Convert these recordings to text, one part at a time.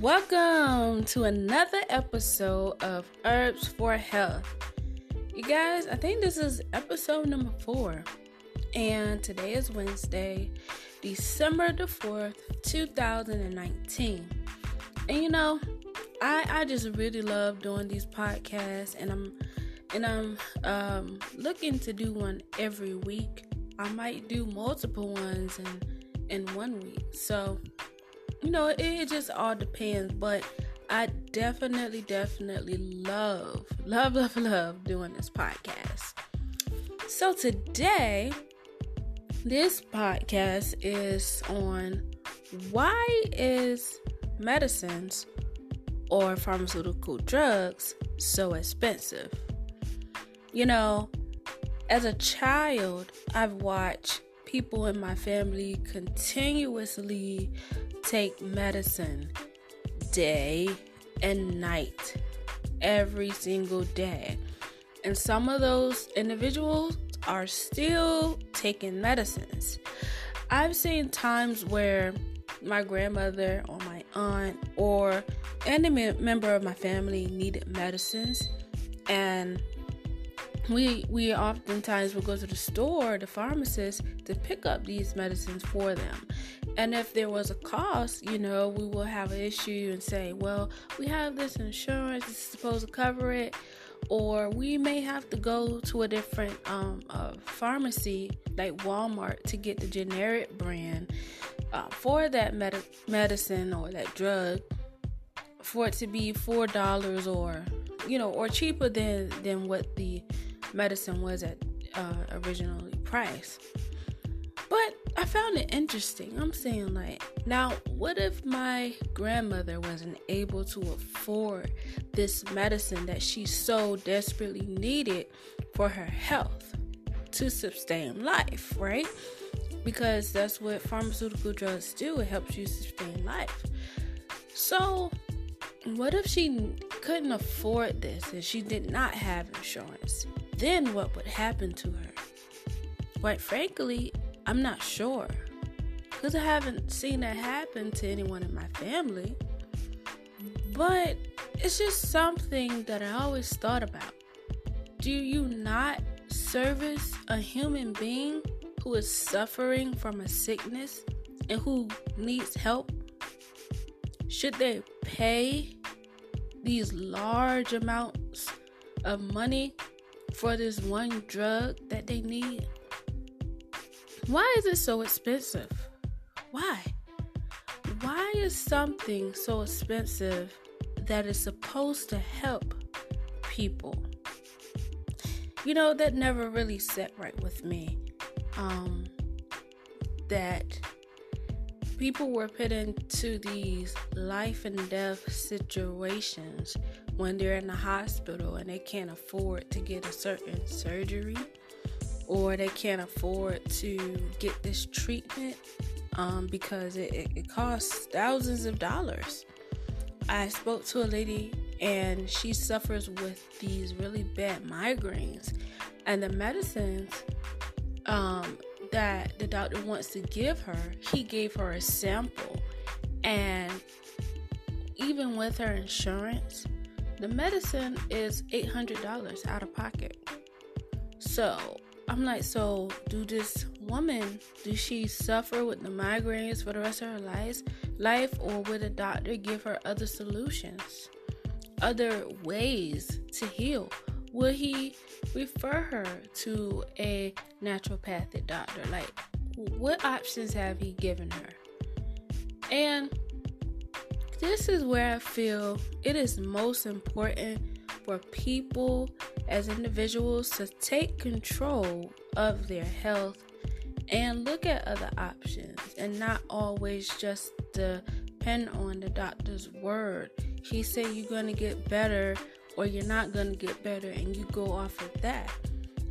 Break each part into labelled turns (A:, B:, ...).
A: Welcome to another episode of Herbs for Health. You guys, I think this is episode number four, and today is Wednesday, December the 4th, 2019. And you know, I I just really love doing these podcasts and I'm and I'm um, looking to do one every week. I might do multiple ones in in one week. So, you know, it, just all depends, but I definitely definitely love love love love doing this podcast. So today this podcast is on why is medicines or pharmaceutical drugs so expensive? You know, as a child, I've watched people in my family continuously take medicine day and night, every single day. And some of those individuals are still taking medicines. I've seen times where my grandmother or my aunt or any member of my family needed medicines and we we oftentimes will go to the store, the pharmacist, to pick up these medicines for them. And if there was a cost, you know, we will have an issue and say, well, we have this insurance, it's supposed to cover it, or we may have to go to a different um, uh, pharmacy like Walmart to get the generic brand uh, for that med- medicine or that drug for it to be four dollars or you know or cheaper than than what the medicine was at uh, originally priced. But I found it interesting. I'm saying, like, now, what if my grandmother wasn't able to afford this medicine that she so desperately needed for her health to sustain life, right? Because that's what pharmaceutical drugs do, it helps you sustain life. So, what if she couldn't afford this and she did not have insurance? Then what would happen to her? Quite frankly, I'm not sure. Because I haven't seen that happen to anyone in my family. But it's just something that I always thought about. Do you not service a human being who is suffering from a sickness and who needs help? Should they pay these large amounts of money for this one drug that they need? Why is it so expensive? Why? Why is something so expensive that is supposed to help people? You know, that never really set right with me. Um, that people were put into these life and death situations when they're in the hospital and they can't afford to get a certain surgery or they can't afford to get this treatment um, because it, it, costs thousands of dollars. I spoke to a lady and she suffers with these really bad migraines, and the medicines um, that the doctor wants to give her, he gave her a sample, and even with her insurance, the medicine is $800 out of pocket. So I'm like, so do this woman, do she suffer with the migraines for the rest of her life, life or would a doctor give her other solutions, other ways to heal? Will he refer her to a naturopathic doctor? Like, what options have he given her? And this is where I feel it is most important for people as individuals to take control of their health and look at other options and not always just depend on the doctor's word. He said you're going to get better or you're not going to get better and you go off of that.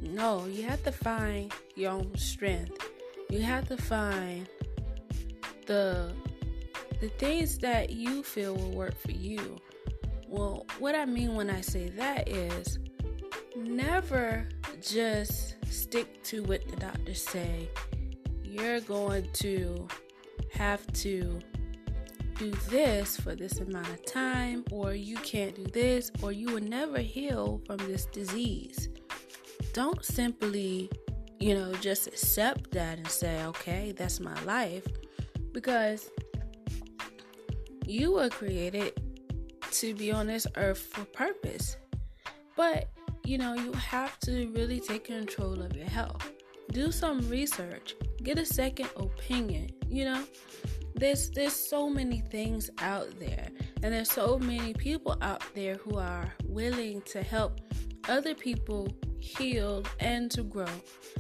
A: No, you have to find your own strength. You have to find the the things that you feel will work for you. Well, what I mean when I say that is never just stick to what the doctors say. You're going to have to do this for this amount of time, or you can't do this, or you will never heal from this disease. Don't simply, you know, just accept that and say, okay, that's my life. Because you were created to be on this earth for purpose. But, you know, you have to really take control of your health. Do some research, get a second opinion, you know? There's there's so many things out there and there's so many people out there who are willing to help other people heal and to grow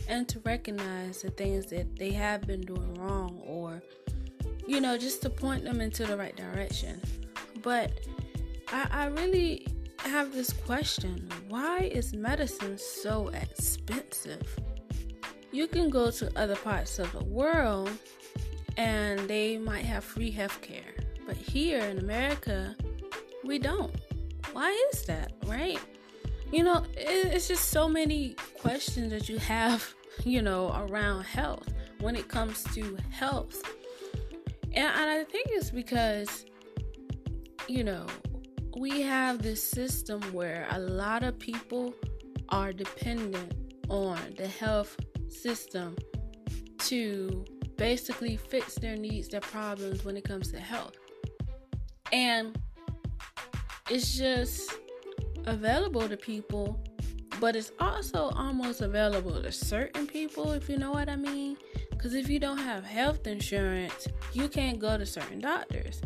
A: and to recognize the things that they have been doing wrong or you know just to point them into the right direction but I, I really have this question why is medicine so expensive? You can go to other parts of the world and they might have free health care, but here in America, we don't. Why is that, right? You know, it's just so many questions that you have, you know, around health when it comes to health. And, and I think it's because, you know, we have this system where a lot of people are dependent on the health system to basically fix their needs, their problems when it comes to health. And it's just available to people, but it's also almost available to certain people, if you know what I mean. Because if you don't have health insurance, you can't go to certain doctors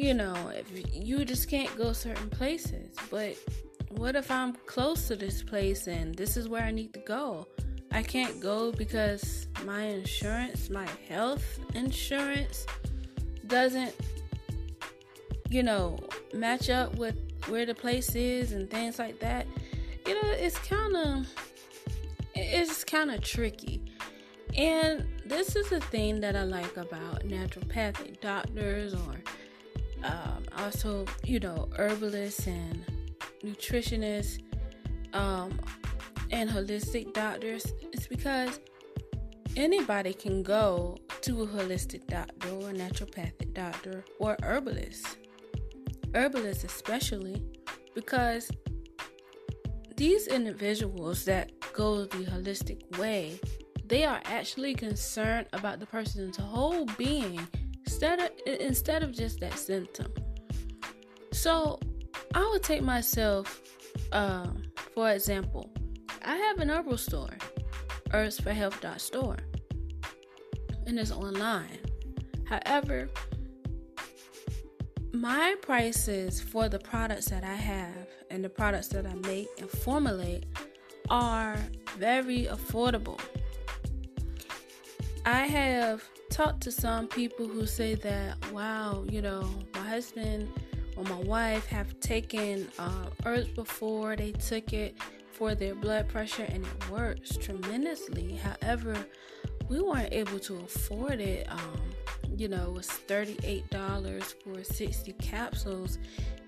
A: you know, if you just can't go certain places. But what if I'm close to this place and this is where I need to go? I can't go because my insurance, my health insurance, doesn't, you know, match up with where the place is and things like that. You know, it's kind of, it's kind of tricky. And this is the thing that I like about naturopathic doctors or um, also, you know, herbalists and nutritionists um, and holistic doctors. It's because anybody can go to a holistic doctor or a naturopathic doctor or herbalist. Herbalists, especially, because these individuals that go the holistic way, they are actually concerned about the person's whole being instead of instead of just that symptom. So I would take myself, um, for example, I have an herbal store, herbsforhealth.store, and it's online. However, my prices for the products that I have and the products that I make and formulate are very affordable. I have talked to some people who say that, wow, you know, my husband or my wife have taken uh, herbs before, they took it for their blood pressure and it works tremendously. However, we weren't able to afford it. Um, you know, it was $38 for 60 capsules,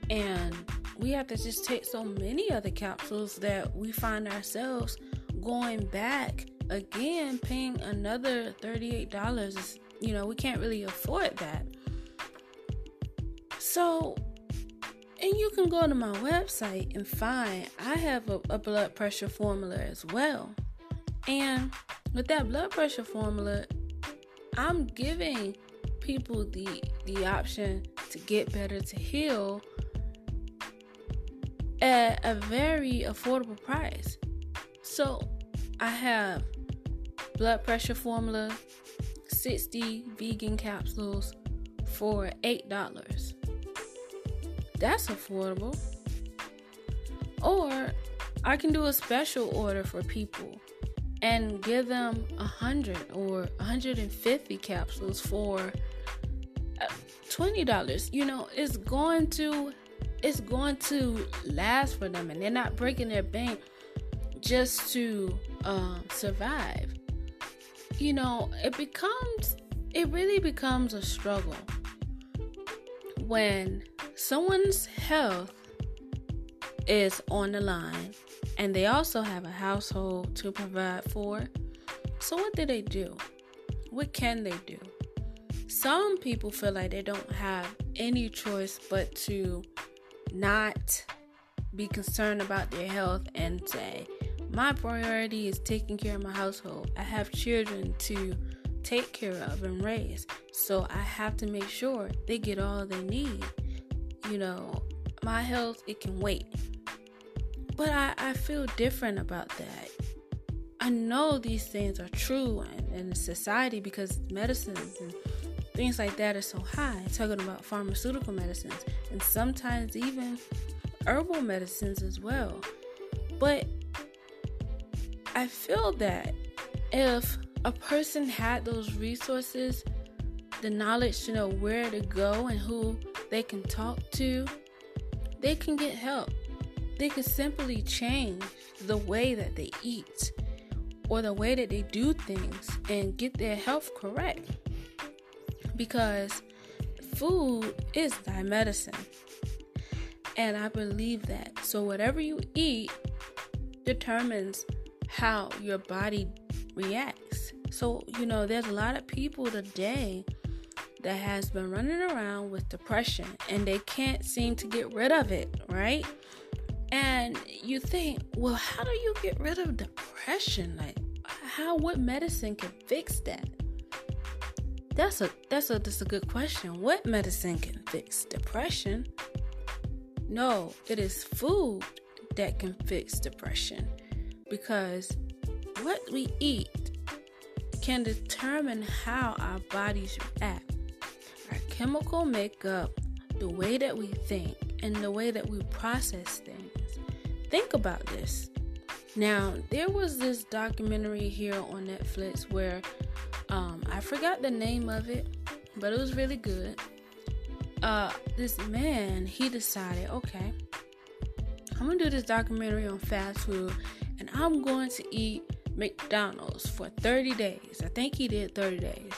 A: and we have to just take so many other capsules that we find ourselves going back again paying another $38 you know we can't really afford that. So and you can go to my website and find i have a, a blood pressure formula as well. And with that blood pressure formula i'm giving people the the option to get better to heal at a very affordable price. So i have blood pressure formula, 60 vegan capsules for $8. That's affordable. Or I can do a special order for people and give them 100 or 150 capsules for uh, $20. You know, it's going to it's going to last for them and they're not breaking their bank just to um, survive you know, it becomes, it really becomes a struggle when someone's health is on the line and they also have a household to provide for. So, what do they do? What can they do? some people feel like they don't have any choice but to not be concerned about their health and say, my priority is taking care of my household. I have children to take care of and raise. So I have to make sure they get all they need. You know, my health, it can wait. But I, I feel different about that. I know these things are true in, in society because medicines and things like that are so high. talking about pharmaceutical medicines and sometimes even herbal medicines as well. But I feel that if a person had those resources, the knowledge to know where to go and who they can talk to, they can get help. They can simply change the way that they eat or the way that they do things and get their health correct. Because food is thy medicine. And I believe that. So, whatever you eat determines how your body reacts. So, you know, there's a lot of people today that has been running around with depression and they can't seem to get rid of it, right? And you think, well, how do you get rid of depression? Like how what medicine can fix that? That's a that's a that's a good question. What medicine can fix depression? No, it is food that can fix depression because what we eat can determine how our bodies react. Our chemical makeup, the way that we think, and the way that we process things. Think about this. Now, there was this documentary here on Netflix where um, I forgot the name of it, but it was really good. Uh, this man, he decided, okay, I'm gonna do this documentary on fast food and I'm going to eat McDonald's for 30 days. I think he did 30 days.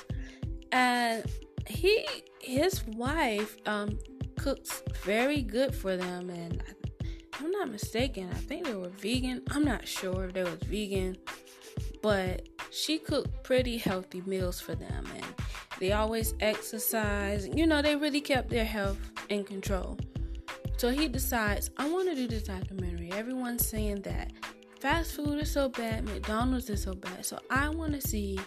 A: And he his wife um cooks very good for them and I'm not mistaken, I think they were vegan. I'm not sure if they was vegan, but she cooked pretty healthy meals for them and they always exercise. You know, they really kept their health in control. So he decides, I want to do this documentary. Everyone's saying that fast food is so bad, McDonald's is so bad. So I want to see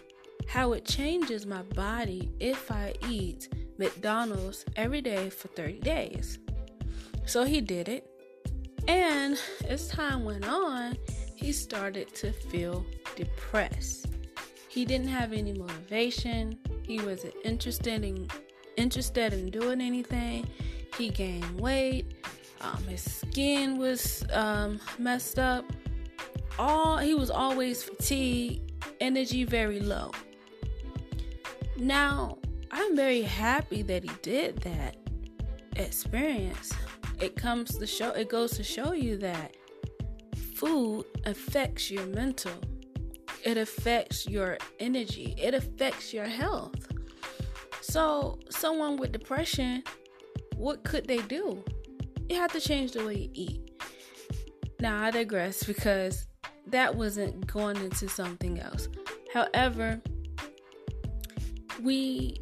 A: how it changes my body if I eat McDonald's every day for 30 days. So he did it. And as time went on, he started to feel depressed. He didn't have any motivation. He wasn't interested in interested in doing anything. He gained weight. Um, his skin was um, messed up. All he was always fatigued, energy very low. Now, I'm very happy that he did that experience. It comes to show it goes to show you that food affects your mental. It affects your energy. It affects your health. So, someone with depression what could they do? You have to change the way you eat. Now, I digress because that wasn't going into something else. However, we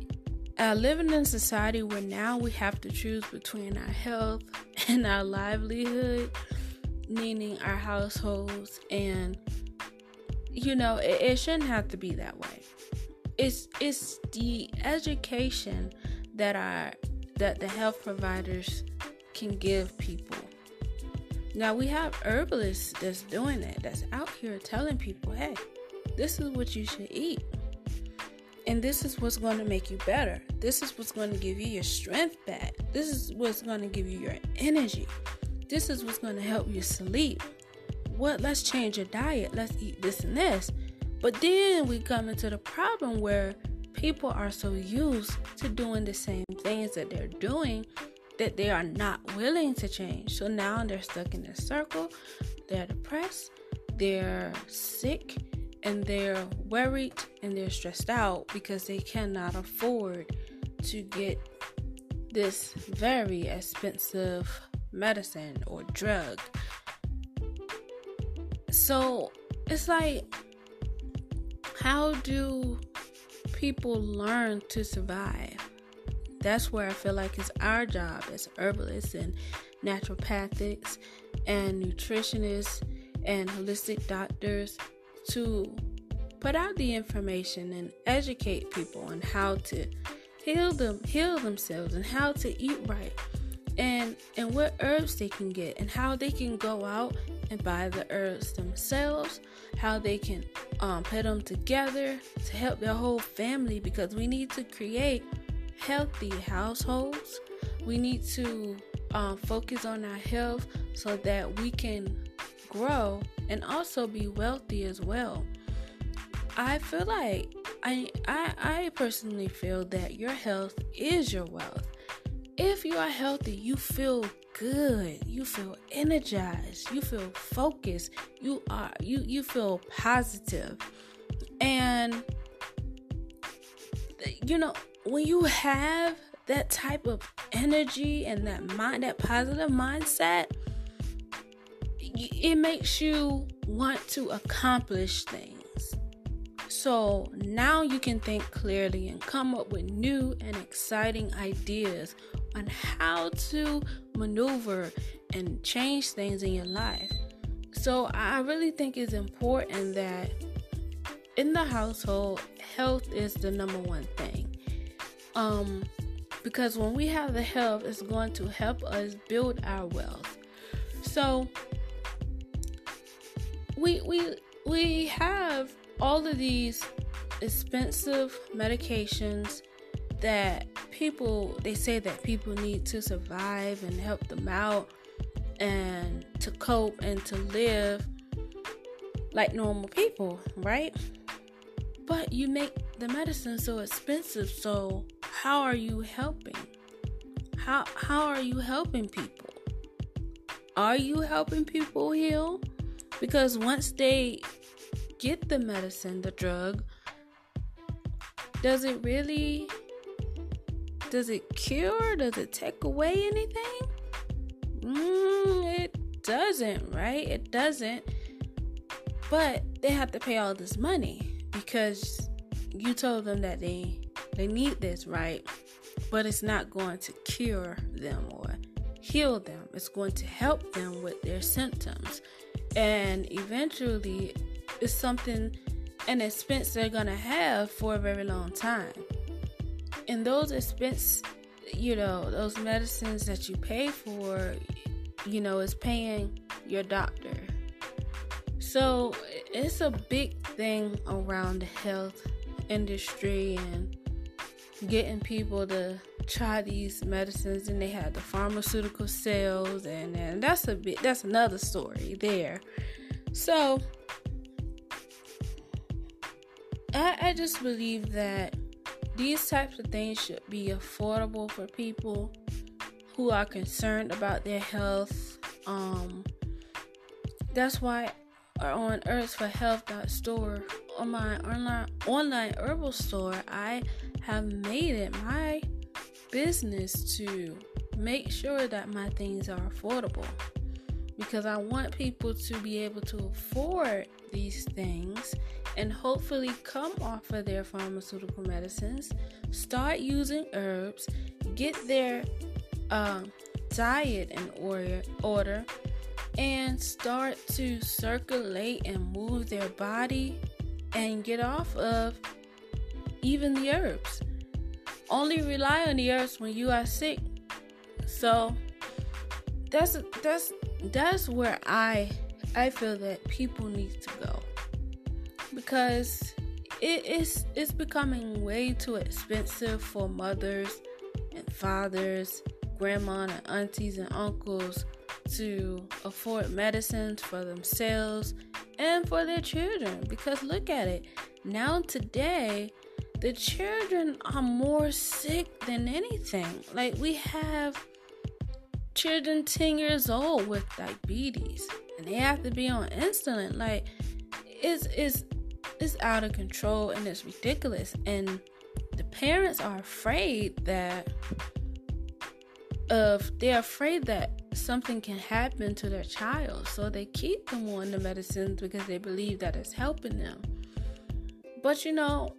A: are living in a society where now we have to choose between our health and our livelihood, meaning our households, and you know, it, it shouldn't have to be that way. It's it's the education that our that the health providers can give people. Now we have herbalists that's doing it, that's out here telling people, hey, this is what you should eat. And this is what's going to make you better. This is what's going to give you your strength back. This is what's going to give you your energy. This is what's going to help you sleep. What? Let's change your diet. Let's eat this and this. But then we come into the problem where people are so used to doing the same things that they're doing that they are not willing to change. So now they're stuck in this circle. They're depressed, they're sick, and they're worried and they're stressed out because they cannot afford to get this very expensive medicine or drug. So it's like, how do people learn to survive. That's where I feel like it's our job as herbalists and naturopathics and nutritionists and holistic doctors to put out the information and educate people on how to heal them heal themselves and how to eat right and and what herbs they can get and how they can go out and buy the herbs themselves how they can um, put them together to help their whole family because we need to create healthy households we need to um, focus on our health so that we can grow and also be wealthy as well i feel like I, I i personally feel that your health is your wealth if you are healthy, you feel good. You feel energized. You feel focused. You are you you feel positive. And you know, when you have that type of energy and that mind that positive mindset, it makes you want to accomplish things. So now you can think clearly and come up with new and exciting ideas on how to maneuver and change things in your life. So I really think it's important that in the household, health is the number one thing. Um, because when we have the health, it's going to help us build our wealth. So we we we have all of these expensive medications that people they say that people need to survive and help them out and to cope and to live like normal people, right? But you make the medicine so expensive, so how are you helping? How how are you helping people? Are you helping people heal? Because once they get the medicine, the drug, does it really does it cure? Does it take away anything? Mm, it doesn't, right? It doesn't. But they have to pay all this money because you told them that they they need this, right? But it's not going to cure them or heal them. It's going to help them with their symptoms. And eventually it's something an expense they're gonna have for a very long time and those expense you know those medicines that you pay for you know is paying your doctor so it's a big thing around the health industry and getting people to try these medicines and they have the pharmaceutical sales and, and that's a bit that's another story there so I, I just believe that these types of things should be affordable for people who are concerned about their health. Um, that's why on herbsforhealth.store on my online online herbal store, I have made it my business to make sure that my things are affordable. Because I want people to be able to afford these things and hopefully come off of their pharmaceutical medicines, start using herbs, get their uh, diet in order, order, and start to circulate and move their body and get off of even the herbs. Only rely on the herbs when you are sick. So that's that's that's where I I feel that people need to go because it is it's becoming way too expensive for mothers and fathers, grandma and aunties and uncles to afford medicines for themselves and for their children because look at it now today the children are more sick than anything like we have children 10 years old with diabetes and they have to be on insulin like it's it's it's out of control and it's ridiculous. And the parents are afraid that of they're afraid that something can happen to their child. So they keep them on the medicines because they believe that it's helping them. But you know,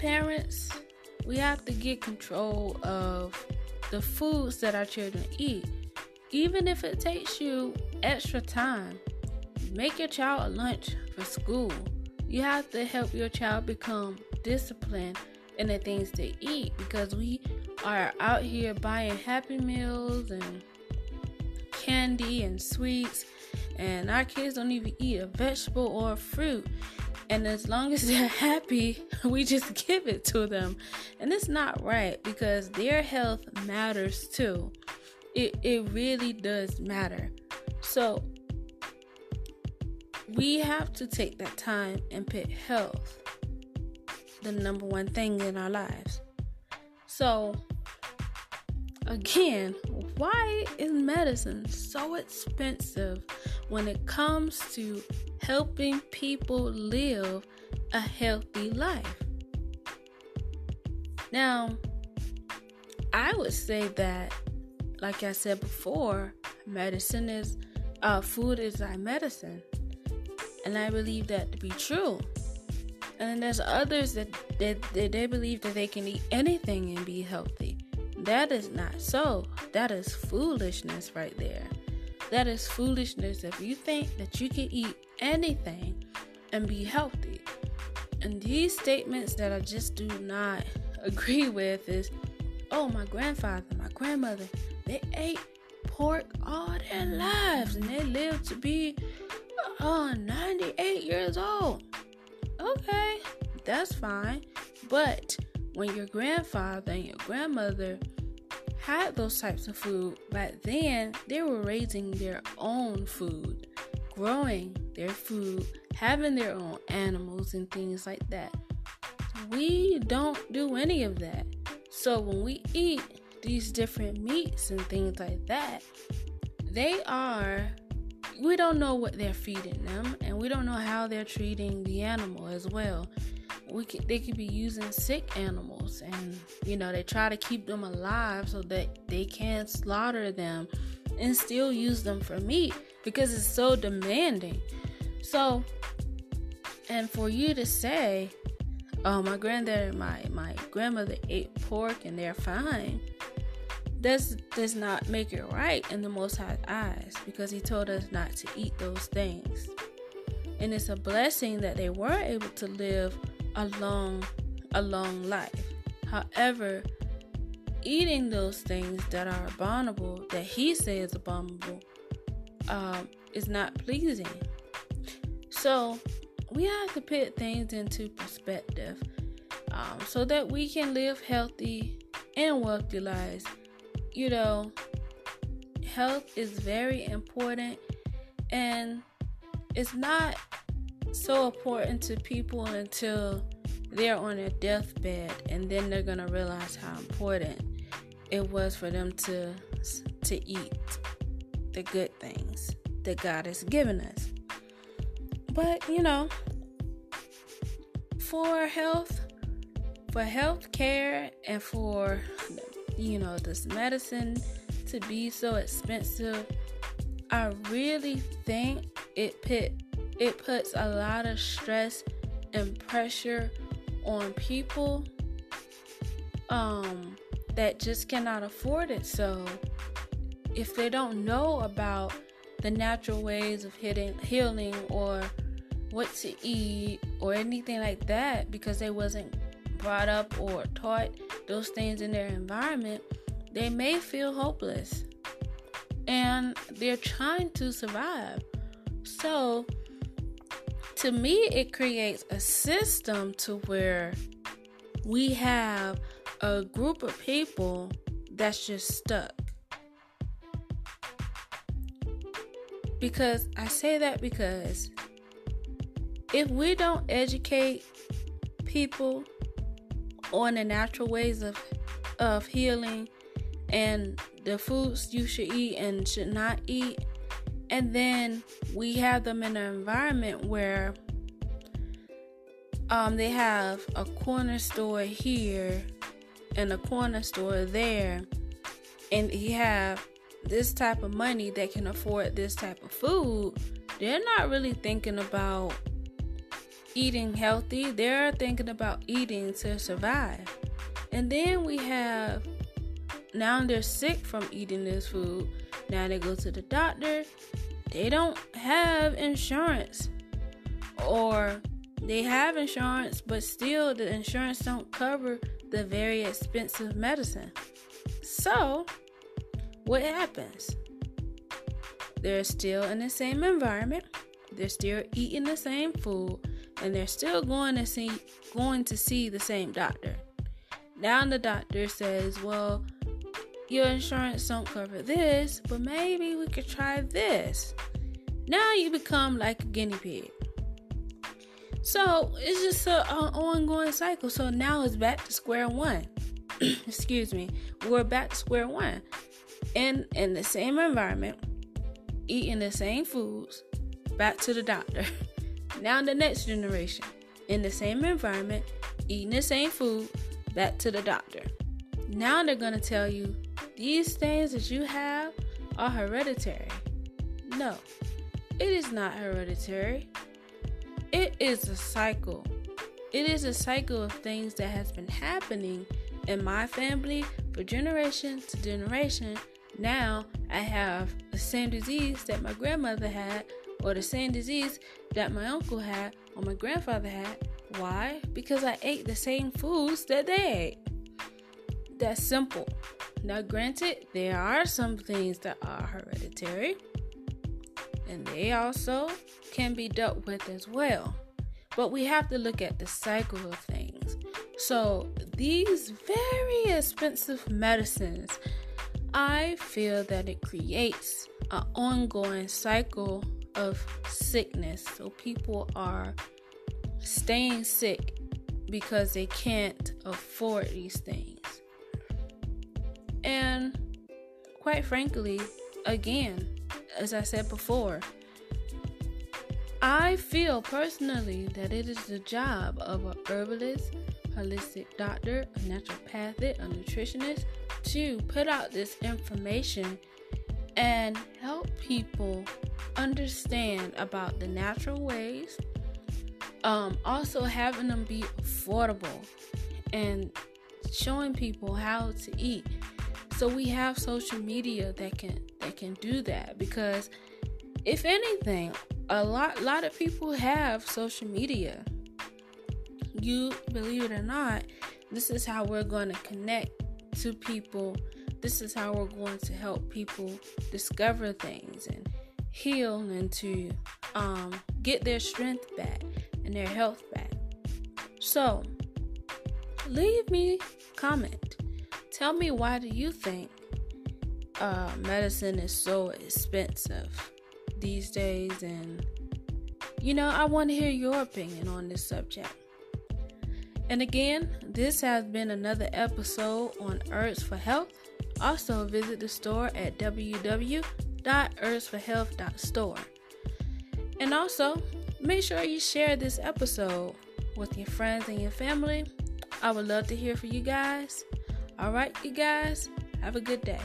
A: parents, we have to get control of the foods that our children eat. Even if it takes you extra time, make your child a lunch for school. You have to help your child become disciplined in the things they eat because we are out here buying happy meals and candy and sweets and our kids don't even eat a vegetable or a fruit and as long as they're happy we just give it to them. And it's not right because their health matters too. It, it really does matter. So we have to take that time and put health the number one thing in our lives. So again why is medicine so expensive when it comes to helping people live a healthy life. Now, I would say that, like I said before, medicine is, uh, food is our medicine. And I believe that to be true. And then there's others that, that, that they believe that they can eat anything and be healthy. That is not so. That is foolishness right there. That is foolishness if you think that you can eat anything and be healthy. And these statements that I just do not agree with is oh, my grandfather, my grandmother, they ate pork all their lives and they lived to be uh, 98 years old. Okay, that's fine. But when your grandfather and your grandmother had those types of food, but then they were raising their own food, growing their food, having their own animals and things like that. We don't do any of that. So when we eat these different meats and things like that, they are we don't know what they're feeding them and we don't know how they're treating the animal as well we could, they could be using sick animals and you know they try to keep them alive so that they can slaughter them and still use them for meat because it's so demanding. So and for you to say oh my granddad my my grandmother ate pork and they're fine this does not make it right in the most high eyes because he told us not to eat those things. And it's a blessing that they were able to live a long, a long life. However, eating those things that are abominable, that he says abominable, um, is not pleasing. So we have to put things into perspective um, so that we can live healthy and wealthy lives. You know, health is very important and it's not so important to people until they're on their deathbed and then they're going to realize how important it was for them to to eat the good things that God has given us. But, you know, for health, for health care and for you know, this medicine to be so expensive, I really think it put it puts a lot of stress and pressure on people um, that just cannot afford it. So, if they don't know about the natural ways of hitting, healing or what to eat or anything like that because they wasn't brought up or taught those things in their environment, they may feel hopeless and they're trying to survive. So, to me, it creates a system to where we have a group of people that's just stuck. Because I say that because if we don't educate people on the natural ways of of healing and the foods you should eat and should not eat and then we have them in an environment where um, they have a corner store here and a corner store there, and you have this type of money that can afford this type of food. They're not really thinking about eating healthy, they're thinking about eating to survive. And then we have now they're sick from eating this food. Now they go to the doctor. They don't have insurance. Or they have insurance, but still the insurance don't cover the very expensive medicine. So, what happens? They're still in the same environment. They're still eating the same food and they're still going to see going to see the same doctor. Now the doctor says, "Well, your insurance don't cover this, but maybe we could try this." Now you become like a guinea pig. So it's just an ongoing cycle. So now it's back to square one. Excuse me. We're back to square one. In in the same environment, eating the same foods, back to the doctor. Now the next generation, in the same environment, eating the same food, back to the doctor. Now they're going to tell you these things that you have are hereditary. No, it is not hereditary. It is a cycle. It is a cycle of things that has been happening in my family for generation to generation. Now I have the same disease that my grandmother had or the same disease that my uncle had or my grandfather had. Why? Because I ate the same foods that they ate. That's simple. Now, granted, there are some things that are hereditary, and they also can be dealt with as well. But we have to look at the cycle of things. So, these very expensive medicines, I feel that it creates an ongoing cycle of sickness. So people are staying sick because they can't afford these things. And quite frankly, again, as I said before, I feel personally that it is the job of a herbalist, holistic doctor, a naturopathic, a nutritionist to put out this information and help people understand about the natural ways. Um, also having them be affordable and showing people how to eat. So we have social media that can that can do that because if anything, a lot lot of people have social media. You believe it or not, this is how we're going to connect to people. This is how we're going to help people discover things and heal and to um, get their strength back and their health back. So, leave me comment. Tell me why do you think uh, medicine is so expensive these days, and you know I want to hear your opinion on this subject. And again, this has been another episode on Herbs for Health. Also, visit the store at www www.herbsforhealth.store. And also, make sure you share this episode with your friends and your family. I would love to hear from you guys. All right, you guys, have a good day.